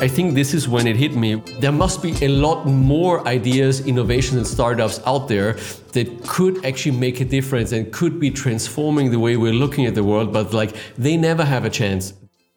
I think this is when it hit me. There must be a lot more ideas, innovations, and startups out there that could actually make a difference and could be transforming the way we're looking at the world, but like they never have a chance.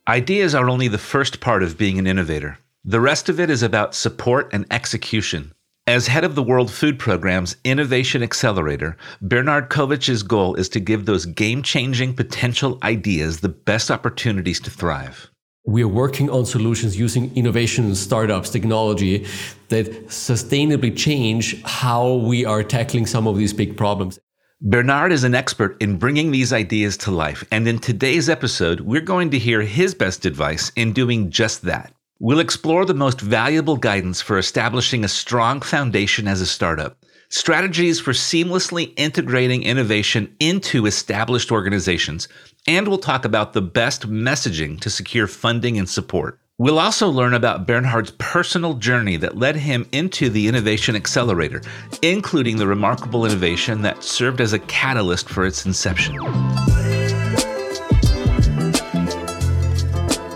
Ideas are only the first part of being an innovator. The rest of it is about support and execution. As head of the World Food Program's Innovation Accelerator, Bernhard Kowatsch's goal is to give those game changing potential ideas the best opportunities to thrive we are working on solutions using innovation startups technology that sustainably change how we are tackling some of these big problems Bernhard is an expert in bringing these ideas to life, and in today's episode, we're going to hear his best advice in doing just that. We'll explore the most valuable guidance for establishing a strong foundation as a startup, strategies for seamlessly integrating innovation into established organizations, and we'll talk about the best messaging to secure funding and support. We'll also learn about Bernhard's personal journey that led him into the Innovation Accelerator, including the remarkable innovation that served as a catalyst for its inception.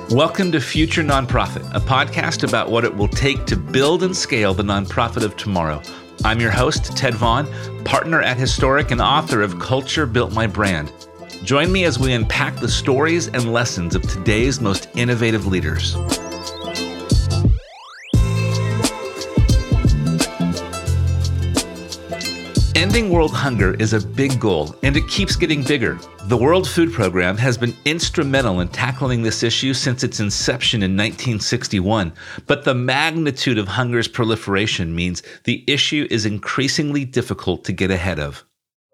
Welcome to Future Nonprofit, a podcast about what it will take to build and scale the nonprofit of tomorrow. I'm your host, Ted Vaughn, partner at Historic and author of Culture Built My Brand. Join me as we unpack the stories and lessons of today's most innovative leaders. Ending world hunger is a big goal, and it keeps getting bigger. The World Food Program has been instrumental in tackling this issue since its inception in 1961, but the magnitude of hunger's proliferation means the issue is increasingly difficult to get ahead of.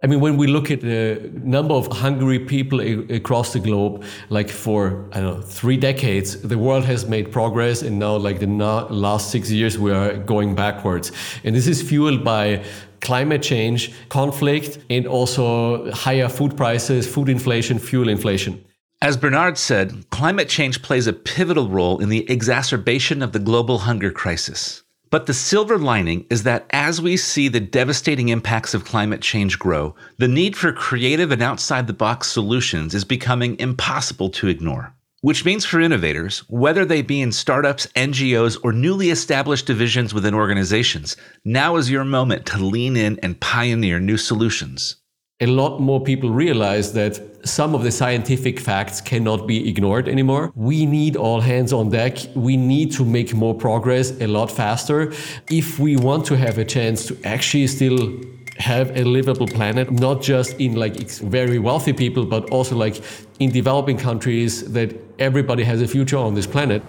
I mean, when we look at the number of hungry people across the globe, like for I don't know three decades, the world has made progress, and now like the last six years, we are going backwards, and this is fueled by climate change, conflict, and also higher food prices, food inflation, fuel inflation. As Bernhard said, climate change plays a pivotal role in the exacerbation of the global hunger crisis. But the silver lining is that as we see the devastating impacts of climate change grow, the need for creative and outside the box solutions is becoming impossible to ignore. Which means for innovators, whether they be in startups, NGOs, or newly established divisions within organizations, now is your moment to lean in and pioneer new solutions a lot more people realize that some of the scientific facts cannot be ignored anymore. We need all hands on deck. We need to make more progress a lot faster if we want to have a chance to actually still have a livable planet, not just in like very wealthy people, but also like in developing countries that everybody has a future on this planet.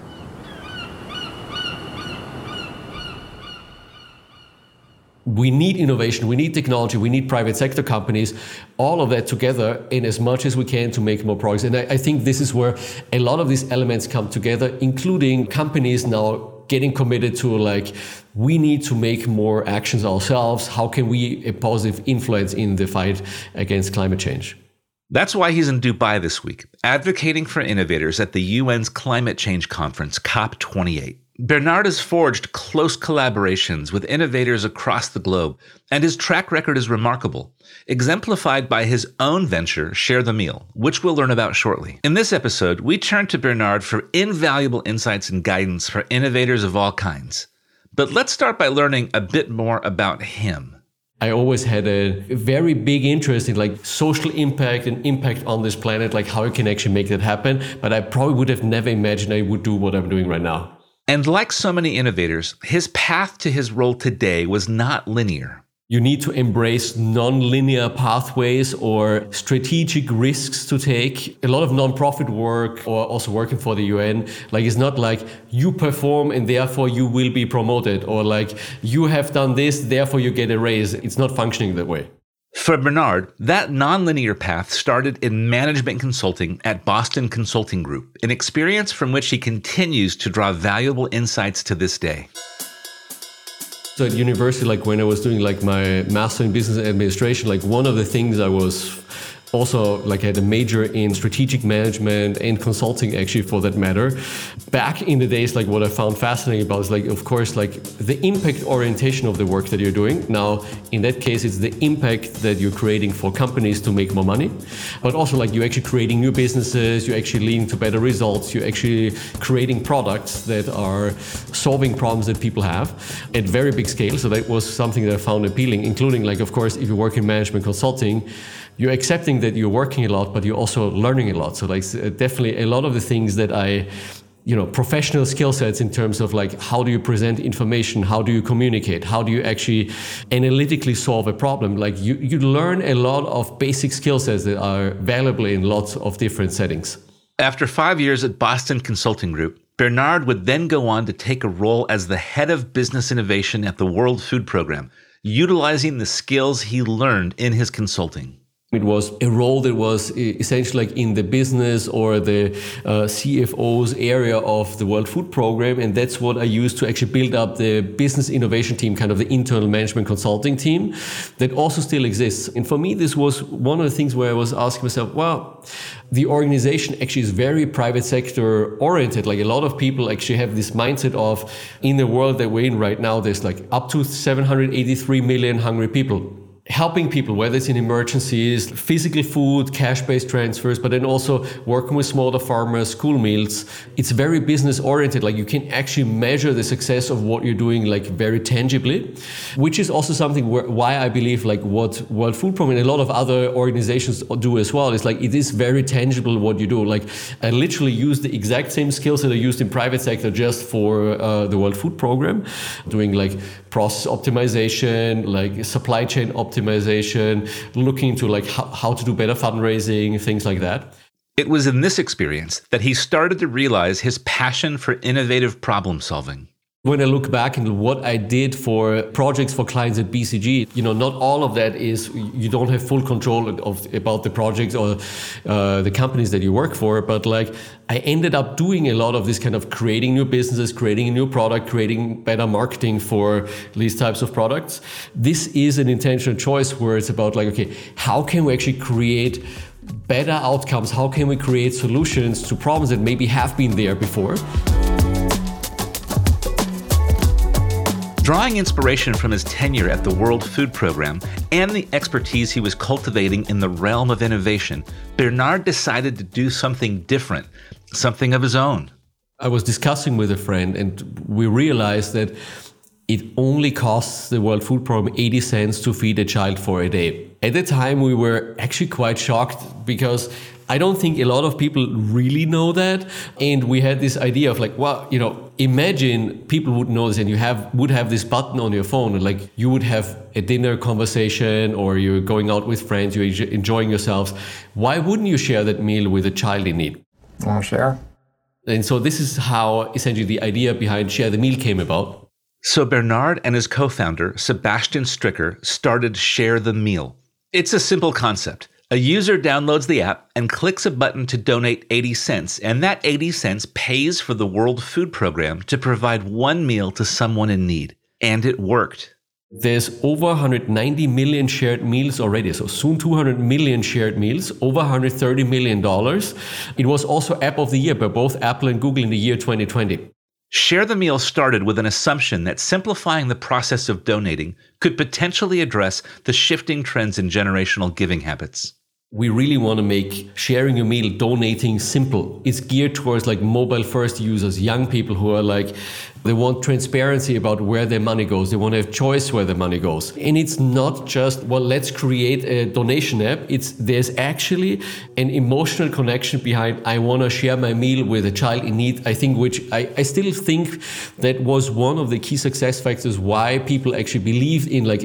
We need innovation, we need technology, we need private sector companies, all of that together in as much as we can to make more progress. And I, I, think this is where a lot of these elements come together, including companies now getting committed to like, we need to make more actions ourselves. How can we a positive influence in the fight against climate change? That's why he's in Dubai this week, advocating for innovators at the UN's climate change conference, COP28. Bernhard has forged close collaborations with innovators across the globe, and his track record is remarkable, exemplified by his own venture, Share the Meal, which we'll learn about shortly. In this episode, we turn to Bernhard for invaluable insights and guidance for innovators of all kinds. But let's start by learning a bit more about him. I always had a very big interest in like social impact and impact on this planet, like how I can actually make that happen. But I probably would have never imagined I would do what I'm doing right now. And like so many innovators, his path to his role today was not linear. You need to embrace non-linear pathways or strategic risks to take. A lot of nonprofit work or also working for the UN, like it's not like you perform and therefore you will be promoted or like you have done this, therefore you get a raise. It's not functioning that way. For Bernhard, that nonlinear path started in management consulting at Boston Consulting Group, an experience from which he continues to draw valuable insights to this day. So at university, like when I was doing like my master in business administration, like one of the things I was also like I had a major in strategic management and consulting actually for that matter. Back in the days like what i found fascinating about is like of course like the impact orientation of the work that you're doing. Now in that case it's the impact that you're creating for companies to make more money but also like you're actually creating new businesses you're actually leading to better results you're actually creating products that are solving problems that people have at very big scale. So that was something that i found appealing including like of course if you work in management consulting you're accepting that you're working a lot, but you're also learning a lot. So like uh, definitely a lot of the things that I you know professional skill sets in terms of like how do you present information? How do you communicate? How do you actually analytically solve a problem? Like you, you learn a lot of basic skill sets that are valuable in lots of different settings. After five years at boston consulting group bernhard would then go on to take a role as the head of business innovation at the world food program utilizing the skills he learned in his consulting it was a role that was essentially like in the business or the uh, CFO's area of the World Food Program, and that's what I used to actually build up the business innovation team, kind of the internal management consulting team, that also still exists. And for me, this was one of the things where I was asking myself, well, the organization actually is very private sector oriented. Like a lot of people actually have this mindset of, in the world that we're in right now, there's like up to 783 million hungry people helping people, whether it's in emergencies, physical food, cash based transfers, but then also working with smaller farmers, school meals. It's very business oriented. Like you can actually measure the success of what you're doing, like very tangibly, which is also something where, why I believe like what World Food Program and a lot of other organizations do as well is like it is very tangible what you do. Like I literally use the exact same skills that I used in private sector just for uh, the World Food Program, doing like process optimization, like supply chain optimization optimization, looking into like how, how to do better fundraising, things like that. It was in this experience that he started to realize his passion for innovative problem solving. When I look back into what I did for projects for clients at BCG, you know, not all of that is you don't have full control of about the projects or uh, the companies that you work for. But like, I ended up doing a lot of this kind of creating new businesses, creating a new product, creating better marketing for these types of products. This is an intentional choice where it's about like, okay, how can we actually create better outcomes? How can we create solutions to problems that maybe have been there before? Drawing inspiration from his tenure at the World Food Program and the expertise he was cultivating in the realm of innovation, Bernhard decided to do something different, something of his own. I was discussing with a friend, and we realized that it only costs the World Food Program 80 cents to feed a child for a day. At the time, we were actually quite shocked because I don't think a lot of people really know that. And we had this idea of like, well, you know, imagine people would know this and you have would have this button on your phone and like you would have a dinner conversation or you're going out with friends, you're enjoying yourselves. Why wouldn't you share that meal with a child in need? Oh, share. And so this is how essentially the idea behind Share the Meal came about. So Bernhard and his co-founder, Sebastian Stricker, started Share the Meal. It's a simple concept. A user downloads the app and clicks a button to donate 80 cents, and that 80 cents pays for the World Food Program to provide one meal to someone in need. And it worked. There's over 190 million shared meals already, so soon 200 million shared meals, over 130 million dollars. It was also App of the Year by both Apple and Google in the year 2020. Share the Meal started with an assumption that simplifying the process of donating could potentially address the shifting trends in generational giving habits. We really want to make sharing a meal donating simple. It's geared towards like mobile first users young people who are like they want transparency about where their money goes. They want to have choice where their money goes. And it's not just, well, let's create a donation app. It's there's actually an emotional connection behind I want to share my meal with a child in need. I think which I, I still think that was one of the key success factors why people actually believe in like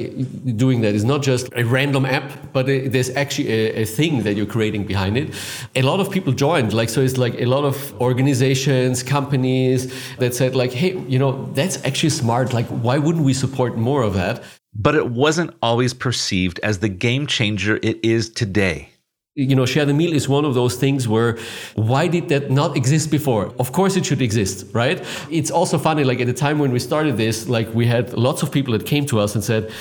doing that. It's not just a random app, but uh, there's actually a, a thing that you're creating behind it. A lot of people joined. Like so it's like a lot of organizations, companies that said like, hey, you know, that's actually smart. Like, why wouldn't we support more of that? But it wasn't always perceived as the game changer it is today. You know, share the meal is one of those things where why did that not exist before? Of course it should exist, right? It's also funny, like at the time when we started this, like we had lots of people that came to us and said,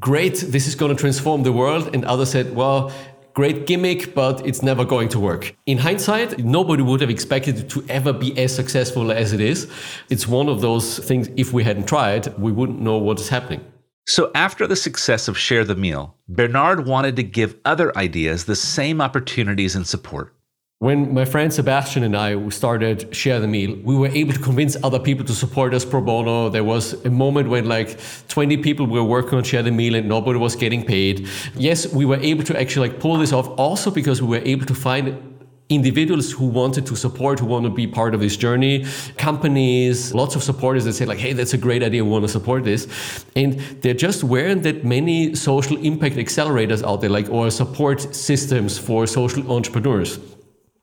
Great, this is going to transform the world. And others said, Well, great gimmick, but it's never going to work. In hindsight, nobody would have expected it to ever be as successful as it is. It's one of those things, if we hadn't tried, we wouldn't know what is happening. So, after the success of Share the Meal, Bernhard wanted to give other ideas the same opportunities and support. When my friend Sebastian and I started Share the Meal, we were able to convince other people to support us pro bono. There was a moment when like 20 people were working on Share the Meal and nobody was getting paid. Yes, we were able to actually like pull this off also because we were able to find individuals who wanted to support, who want to be part of this journey, companies, lots of supporters that say like, hey, that's a great idea, we want to support this. And there just weren't that many social impact accelerators out there, like or support systems for social entrepreneurs.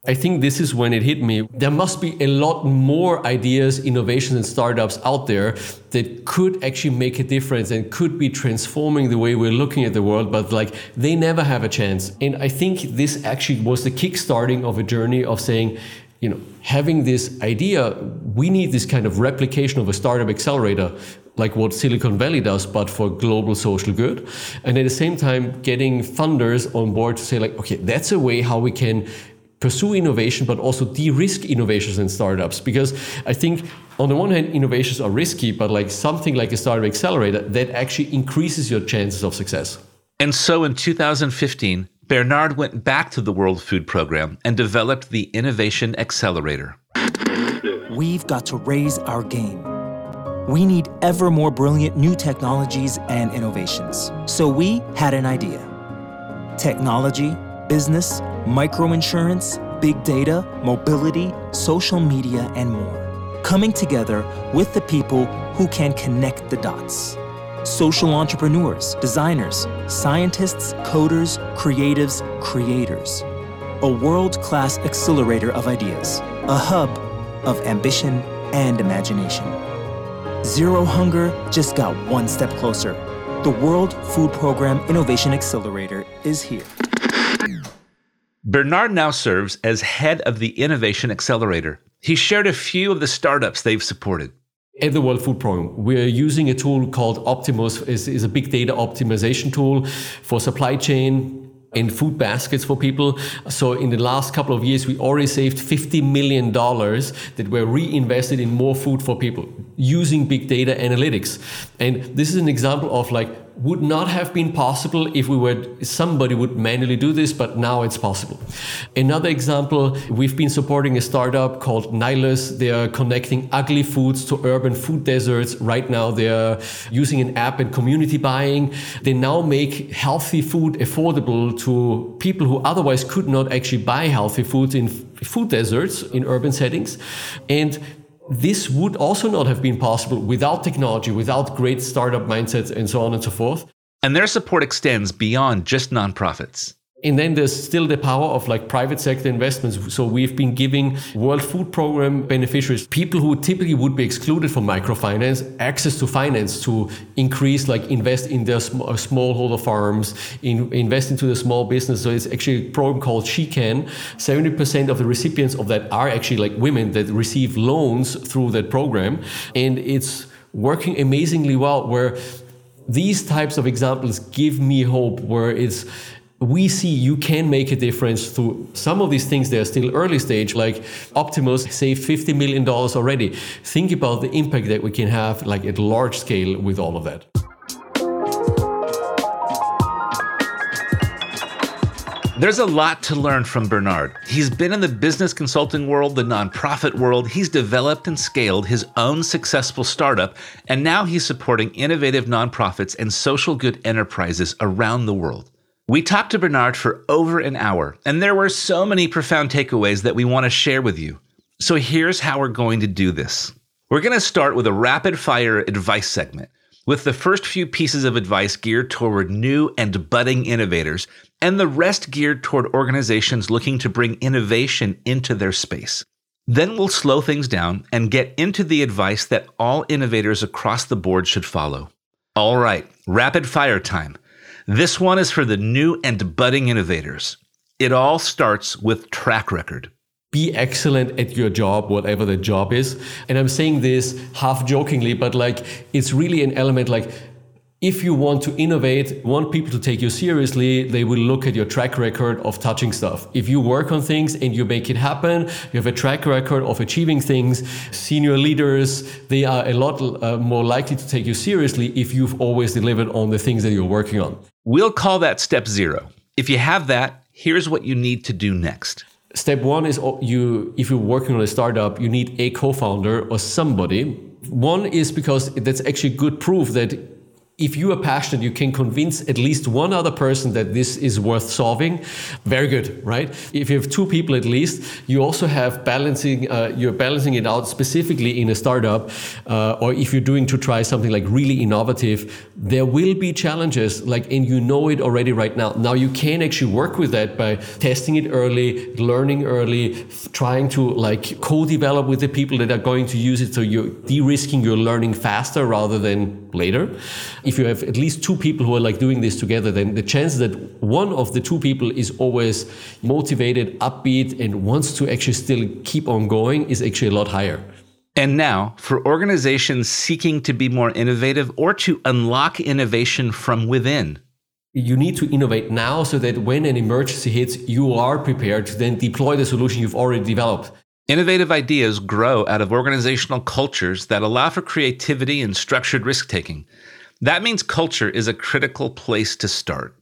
I think this is when it hit me. There must be a lot more ideas, innovations, and startups out there that could actually make a difference and could be transforming the way we're looking at the world, but like they never have a chance. And I think this actually was the kickstarting of a journey of saying, you know, having this idea, we need this kind of replication of a startup accelerator like what Silicon Valley does, but for global social good. And at the same time, getting funders on board to say, like, okay, that's a way how we can pursue innovation, but also de-risk innovations and startups. Because I think on the one hand, innovations are risky, but like something like a startup accelerator that actually increases your chances of success. And so in 2015, Bernhard went back to the World Food Program and developed the Innovation Accelerator. We've got to raise our game. We need ever more brilliant new technologies and innovations. So we had an idea. Technology, business, microinsurance, big data, mobility, social media, and more. Coming together with the people who can connect the dots. Social entrepreneurs, designers, scientists, coders, creatives, creators. A world class accelerator of ideas, a hub of ambition and imagination. Zero Hunger just got one step closer. The World Food Program Innovation Accelerator is here. Bernhard now serves as head of the Innovation Accelerator. He shared a few of the startups they've supported. At the World Food Program, we're using a tool called Optimus. is a big data optimization tool for supply chain and food baskets for people. So in the last couple of years, we already saved $50 million that were reinvested in more food for people using big data analytics. And this is an example of like would not have been possible if we were somebody would manually do this but now it's possible. Another example we've been supporting a startup called Nilus. They are connecting ugly foods to urban food deserts. Right now they're using an app and community buying. They now make healthy food affordable to people who otherwise could not actually buy healthy foods in food deserts in urban settings. And this would also not have been possible without technology, without great startup mindsets, and so on and so forth. And their support extends beyond just nonprofits. And then there's still the power of like private sector investments. So we've been giving World Food Program beneficiaries, people who typically would be excluded from microfinance, access to finance to increase, like invest in their sm- uh, smallholder farms, in, invest into the small business. So it's actually a program called She Can. 70% of the recipients of that are actually like women that receive loans through that program. And it's working amazingly well where these types of examples give me hope where it's we see you can make a difference through some of these things they're still early stage like optimus saved 50 million dollars already think about the impact that we can have like at large scale with all of that There's a lot to learn from Bernhard. He's been in the business consulting world, the nonprofit world. He's developed and scaled his own successful startup, and now he's supporting innovative nonprofits and social good enterprises around the world. We talked to Bernhard for over an hour, and there were so many profound takeaways that we want to share with you. So here's how we're going to do this. We're going to start with a rapid fire advice segment, with the first few pieces of advice geared toward new and budding innovators, and the rest geared toward organizations looking to bring innovation into their space. Then we'll slow things down and get into the advice that all innovators across the board should follow. All right, rapid fire time. This one is for the new and budding innovators. It all starts with track record. Be excellent at your job, whatever the job is. And I'm saying this half jokingly, but like it's really an element like if you want to innovate, want people to take you seriously, they will look at your track record of touching stuff. If you work on things and you make it happen, you have a track record of achieving things, senior leaders, they are a lot uh, more likely to take you seriously if you've always delivered on the things that you're working on. We'll call that step zero. If you have that, here's what you need to do next. Step one is oh, you if you're working on a startup, you need a co-founder or somebody. One is because that's actually good proof that if you are passionate, you can convince at least one other person that this is worth solving. Very good, right? If you have two people at least, you also have balancing. Uh, you're balancing it out specifically in a startup, uh, or if you're doing to try something like really innovative. There will be challenges, like, and you know it already right now. Now you can actually work with that by testing it early, learning early, trying to like co-develop with the people that are going to use it. So you're de-risking your learning faster rather than later if you have at least two people who are like doing this together, then the chance that one of the two people is always motivated, upbeat, and wants to actually still keep on going is actually a lot higher. And now, for organizations seeking to be more innovative or to unlock innovation from within, you need to innovate now so that when an emergency hits, you are prepared to then deploy the solution you've already developed. Innovative ideas grow out of organizational cultures that allow for creativity and structured risk taking. That means culture is a critical place to start.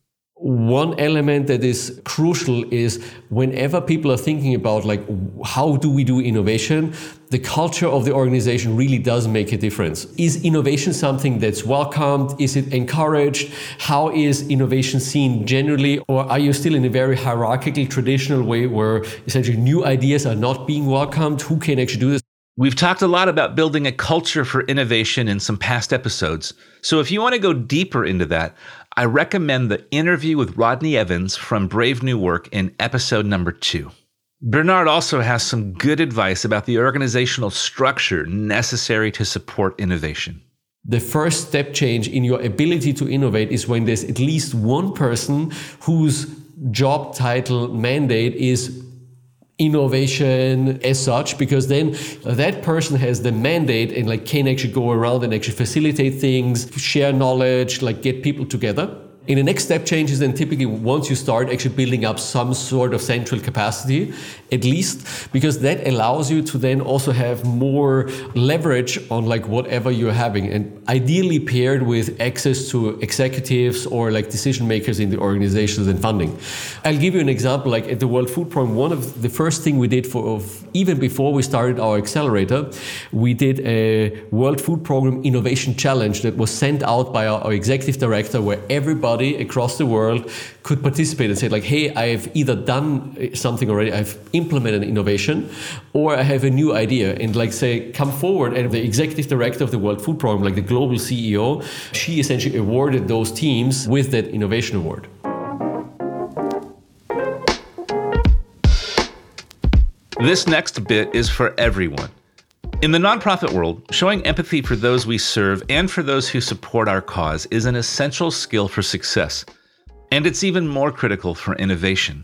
One element that is crucial is whenever people are thinking about like how do we do innovation, the culture of the organization really does make a difference. Is innovation something that's welcomed? Is it encouraged? How is innovation seen generally? Or are you still in a very hierarchical, traditional way where essentially new ideas are not being welcomed? Who can actually do this? We've talked a lot about building a culture for innovation in some past episodes. So if you want to go deeper into that, I recommend the interview with Rodney Evans from Brave New Work in episode number two. Bernhard also has some good advice about the organizational structure necessary to support innovation. The first step change in your ability to innovate is when there's at least one person whose job title mandate is innovation as such because then that person has the mandate and like can actually go around and actually facilitate things share knowledge like get people together in the next step change is then typically once you start actually building up some sort of central capacity, at least, because that allows you to then also have more leverage on like whatever you're having and ideally paired with access to executives or like decision makers in the organizations and funding. I'll give you an example like at the World Food Program, one of the first thing we did for even before we started our accelerator, we did a World Food Program Innovation Challenge that was sent out by our, our executive director where everybody across the world could participate and say like hey i've either done uh, something already i've implemented an innovation or i have a new idea. And like say come forward and the executive director of the world food program like the global ceo she essentially awarded those teams with that innovation award. This next bit is for everyone in the nonprofit world, showing empathy for those we serve and for those who support our cause is an essential skill for success. And it's even more critical for innovation.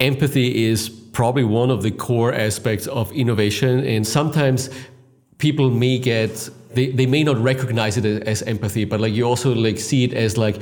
Empathy is probably one of the core aspects of innovation, and sometimes people may get they, they may not recognize it as empathy but like you also like see it as like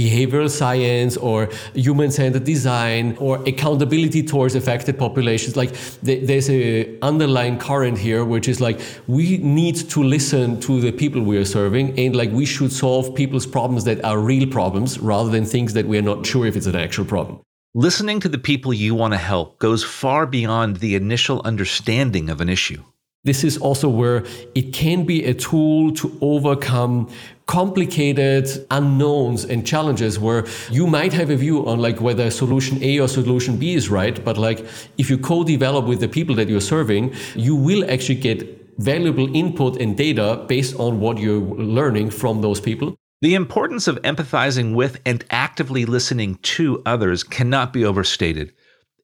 behavioral science or human-centered design or accountability towards affected populations. Like there's a underlying current here which is like we need to listen to the people we are serving and like we should solve people's problems that are real problems rather than things that we are not sure if it's an actual problem. Listening to the people you want to help goes far beyond the initial understanding of an issue this is also where it can be a tool to overcome complicated unknowns and challenges where you might have a view on like whether solution A or solution B is right, but like if you co-develop with the people that you're serving, you will actually get valuable input and data based on what you're learning from those people. The importance of empathizing with and actively listening to others cannot be overstated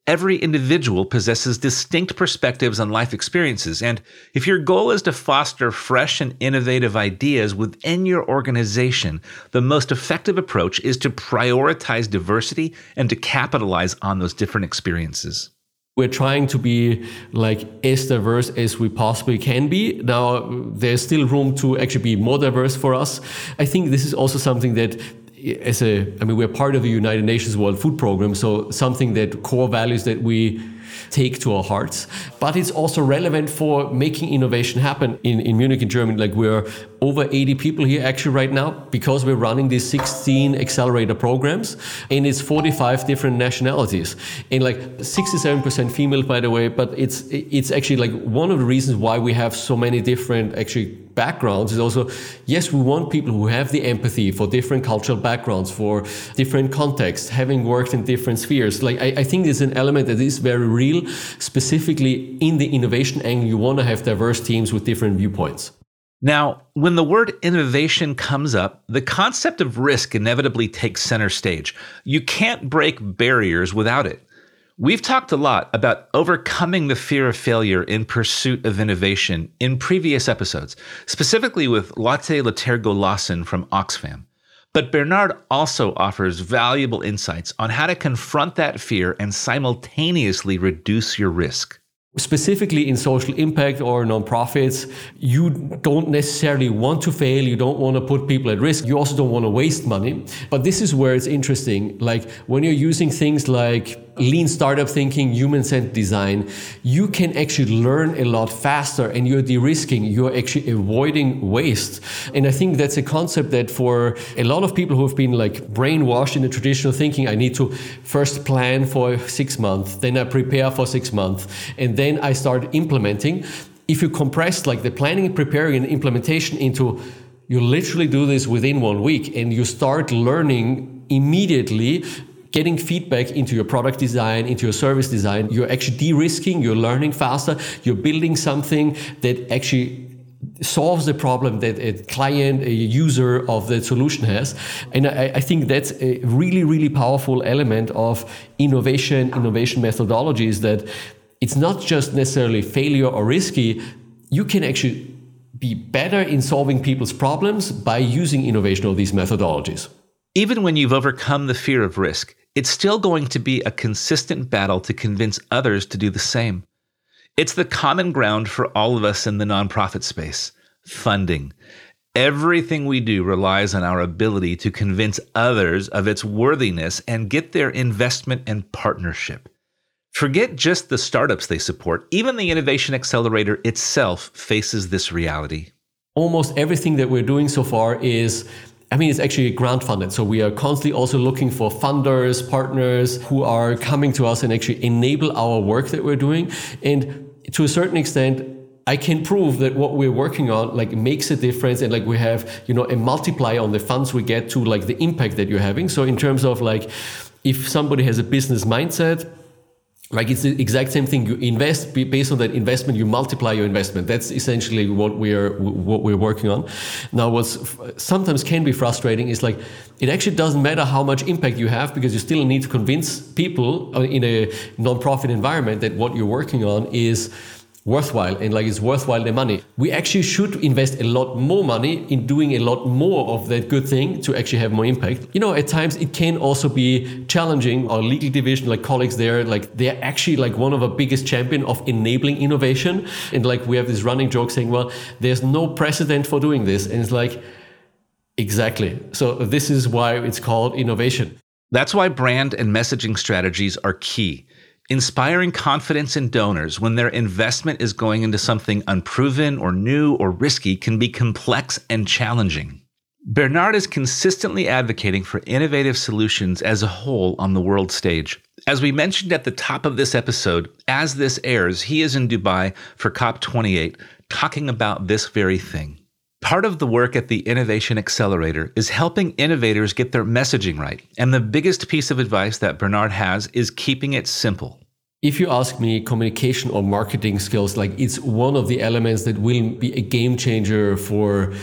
every individual possesses distinct perspectives on life experiences. And if your goal is to foster fresh and innovative ideas within your organization, the most effective approach is to prioritize diversity and to capitalize on those different experiences. we're trying to be like as diverse as we possibly can be. Now, there's still room to actually be more diverse for us. I think this is also something that as a, I mean, we're part of the United Nations World Food Program, so something that core values that we take to our hearts. But it's also relevant for making innovation happen in, in Munich, in Germany. Like we're over 80 people here actually right now because we're running these 16 accelerator programs and it's 45 different nationalities and like 67% female by the way but it's it's actually like one of the reasons why we have so many different actually backgrounds is also yes we want people who have the empathy for different cultural backgrounds for different contexts having worked in different spheres like I, I think there's an element that is very real specifically in the innovation angle you want to have diverse teams with different viewpoints now, when the word innovation comes up, the concept of risk inevitably takes center stage. You can't break barriers without it. We've talked a lot about overcoming the fear of failure in pursuit of innovation in previous episodes, specifically with Latte Lethergo Lawson from Oxfam. But Bernhard also offers valuable insights on how to confront that fear and simultaneously reduce your risk specifically in social impact or nonprofits, you don't necessarily want to fail. You don't want to put people at risk. You also don't want to waste money. But this is where it's interesting. Like when you're using things like lean startup thinking, human centered design, you can actually learn a lot faster and you're de risking, you're actually avoiding waste. And I think that's a concept that for a lot of people who have been like brainwashed in the traditional thinking, I need to first plan for six months, then I prepare for six months, and then I start implementing. If you compress like the planning, preparing, and implementation into you literally do this within one week and you start learning immediately getting feedback into your product design, into your service design. You're actually de risking, you're learning faster, you're building something that actually solves the problem that a client, a user of the solution has. And I, I, think that's a really, really powerful element of innovation, innovation methodologies that it's not just necessarily failure or risky. You can actually be better in solving people's problems by using innovation of these methodologies. Even when you've overcome the fear of risk, it's still going to be a consistent battle to convince others to do the same. It's the common ground for all of us in the nonprofit space funding. Everything we do relies on our ability to convince others of its worthiness and get their investment and partnership. Forget just the startups they support, even the Innovation Accelerator itself faces this reality. Almost everything that we're doing so far is I mean, it's actually grant funded. So we are constantly also looking for funders, partners who are coming to us and actually enable our work that we're doing. And to a certain extent, I can prove that what we're working on like makes a difference and like we have, you know, a multiplier on the funds we get to like the impact that you're having. So in terms of like if somebody has a business mindset, like it's the exact same thing. You invest based on that investment you multiply your investment. That's essentially what we're what we're working on. Now what's sometimes can be frustrating is like it actually doesn't matter how much impact you have because you still need to convince people uh, in a non-profit environment that what you're working on is worthwhile and like it's worthwhile the money. We actually should invest a lot more money in doing a lot more of that good thing to actually have more impact. You know, at times it can also be challenging. Our legal division, like colleagues there, like they're actually like one of our biggest champion of enabling innovation. And like we have this running joke saying, well, there's no precedent for doing this. And it's like, exactly. So this is why it's called innovation. That's why brand and messaging strategies are key. Inspiring confidence in donors when their investment is going into something unproven or new or risky can be complex and challenging. Bernhard is consistently advocating for innovative solutions as a whole on the world stage. As we mentioned at the top of this episode, as this airs, he is in Dubai for COP28 talking about this very thing. Part of the work at the Innovation Accelerator is helping innovators get their messaging right. And the biggest piece of advice that Bernhard has is keeping it simple. If you ask me, communication or marketing skills, like it's one of the elements that will be a game changer for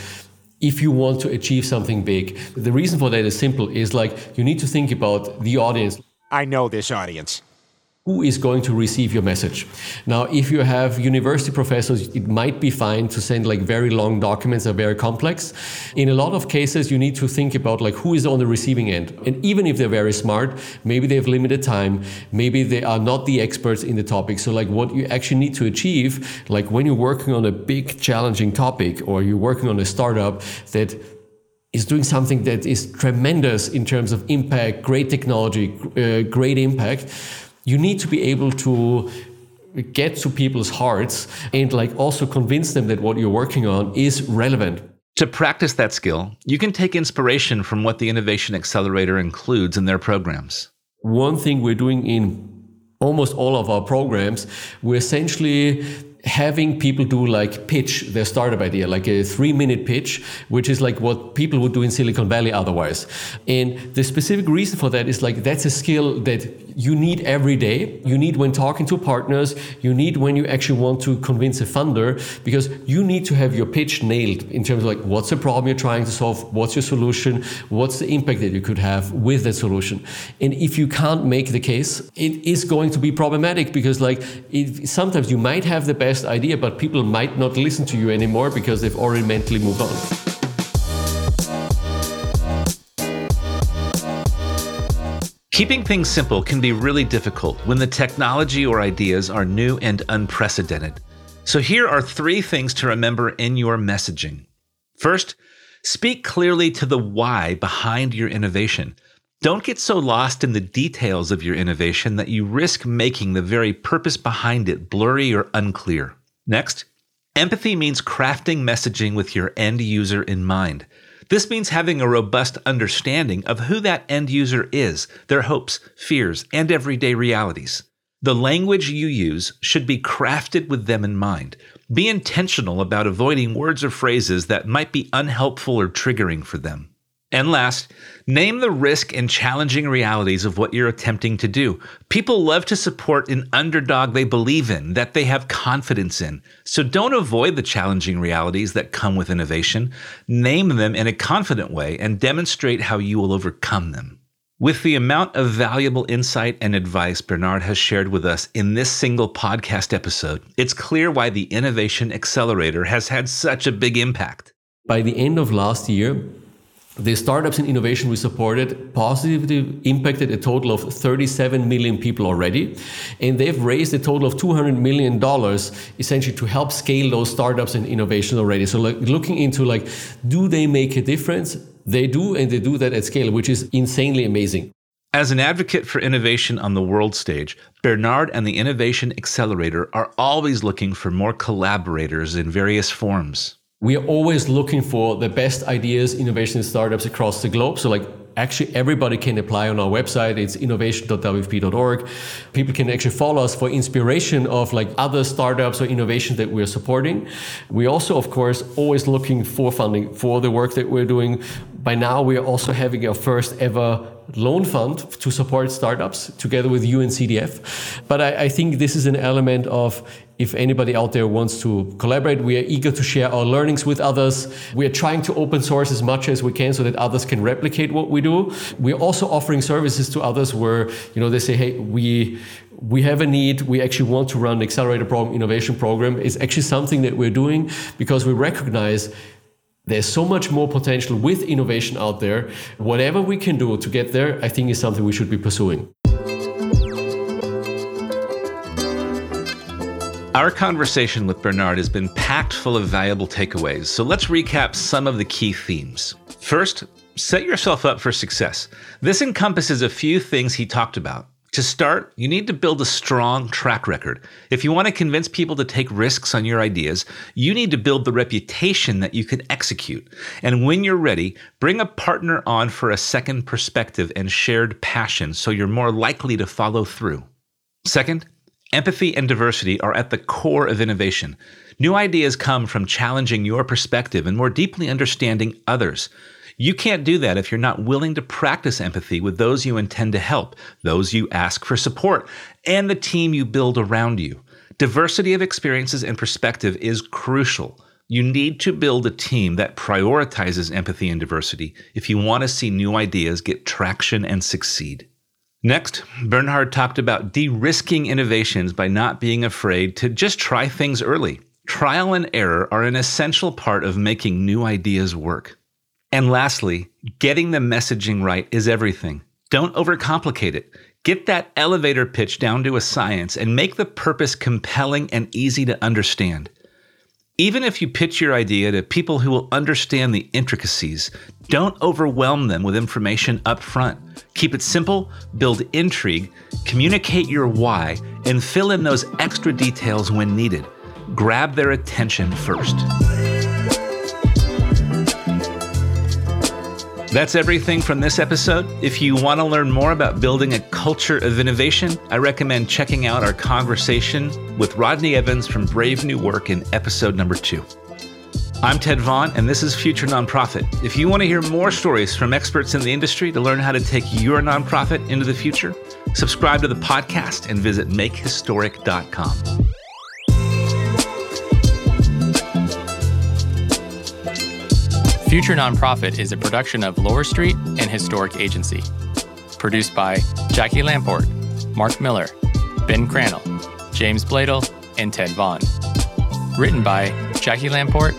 if you want to achieve something big. The reason for that is simple is like you need to think about the audience. I know this audience. Who is going to receive your message. Now, if you have university professors, it might be fine to send like very long documents that are very complex. In a lot of cases, you need to think about like who is on the receiving end. And even if they're very smart, maybe they have limited time, maybe they are not the experts in the topic. So like what you actually need to achieve, like when you're working on a big challenging topic or you're working on a startup that is doing something that is tremendous in terms of impact, great technology, uh, great impact you need to be able to get to people's hearts and like also convince them that what you're working on is relevant. To practice that skill, you can take inspiration from what the Innovation Accelerator includes in their programs. One thing we're doing in almost all of our programs, we're essentially having people do like pitch their startup idea, like a three minute pitch, which is like what people would do in Silicon Valley otherwise. And the specific reason for that is like that's a skill that you need every day. You need when talking to partners, you need when you actually want to convince a funder, because you need to have your pitch nailed in terms of like what's the problem you're trying to solve, what's your solution, what's the impact that you could have with that solution. And if you can't make the case, it is going to be problematic because like it, sometimes you might have the best best idea, but people might not listen to you anymore because they've already mentally moved on. Keeping things simple can be really difficult when the technology or ideas are new and unprecedented. So, here are three things to remember in your messaging. First, speak clearly to the why behind your innovation. Don't get so lost in the details of your innovation that you risk making the very purpose behind it blurry or unclear. Next, empathy means crafting messaging with your end user in mind. This means having a robust understanding of who that end user is, their hopes, fears, and everyday realities. The language you use should be crafted with them in mind. Be intentional about avoiding words or phrases that might be unhelpful or triggering for them. And last, name the risk and challenging realities of what you're attempting to do. People love to support an underdog they believe in, that they have confidence in. So don't avoid the challenging realities that come with innovation. Name them in a confident way and demonstrate how you will overcome them. With the amount of valuable insight and advice Bernhard has shared with us in this single podcast episode, it's clear why the Innovation Accelerator has had such a big impact. By the end of last year, the startups and innovation we supported positively impacted a total of 37 million people already. And they've raised a total of $200 million essentially to help scale those startups and innovation already. So like looking into like, do they make a difference? They do, and they do that at scale, which is insanely amazing. As an advocate for innovation on the world stage, Bernhard and the Innovation Accelerator are always looking for more collaborators in various forms we are always looking for the best ideas, innovation startups across the globe. So like actually everybody can apply on our website. It's innovation.wfp.org. People can actually follow us for inspiration of like other startups or innovations that we're supporting. We also, of course, always looking for funding for the work that we're doing. By now, we are also having our first ever loan fund to support startups together with UNCDF. But I, I think this is an element of if anybody out there wants to collaborate, we are eager to share our learnings with others. We are trying to open source as much as we can so that others can replicate what we do. We're also offering services to others where, you know, they say, hey, we we have a need. We actually want to run an accelerator program, innovation program. It's actually something that we're doing because we recognize there's so much more potential with innovation out there. Whatever we can do to get there, I think is something we should be pursuing. Our conversation with Bernhard has been packed full of valuable takeaways, so let's recap some of the key themes. First, set yourself up for success. This encompasses a few things he talked about. To start, you need to build a strong track record. If you want to convince people to take risks on your ideas, you need to build the reputation that you can execute. And when you're ready, bring a partner on for a second perspective and shared passion so you're more likely to follow through. Second, Empathy and diversity are at the core of innovation. New ideas come from challenging your perspective and more deeply understanding others. You can't do that if you're not willing to practice empathy with those you intend to help, those you ask for support, and the team you build around you. Diversity of experiences and perspective is crucial. You need to build a team that prioritizes empathy and diversity if you want to see new ideas get traction and succeed. Next, Bernhard talked about de risking innovations by not being afraid to just try things early. Trial and error are an essential part of making new ideas work. And lastly, getting the messaging right is everything. Don't overcomplicate it. Get that elevator pitch down to a science and make the purpose compelling and easy to understand. Even if you pitch your idea to people who will understand the intricacies, don't overwhelm them with information up front. Keep it simple, build intrigue, communicate your why, and fill in those extra details when needed. Grab their attention first. That's everything from this episode. If you want to learn more about building a culture of innovation, I recommend checking out our conversation with Rodney Evans from Brave New Work in episode number two. I'm Ted Vaughn, and this is Future Nonprofit. If you want to hear more stories from experts in the industry to learn how to take your nonprofit into the future, subscribe to the podcast and visit makehistoric.com. Future Nonprofit is a production of Lower Street and Historic Agency. Produced by Jackie Lamport, Mark Miller, Ben Crannell, James Bladel, and Ted Vaughn. Written by Jackie Lamport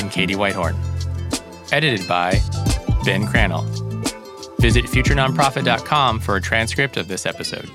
and Katie Whitehorn. Edited by Ben Crannell. Visit futurenonprofit.com for a transcript of this episode.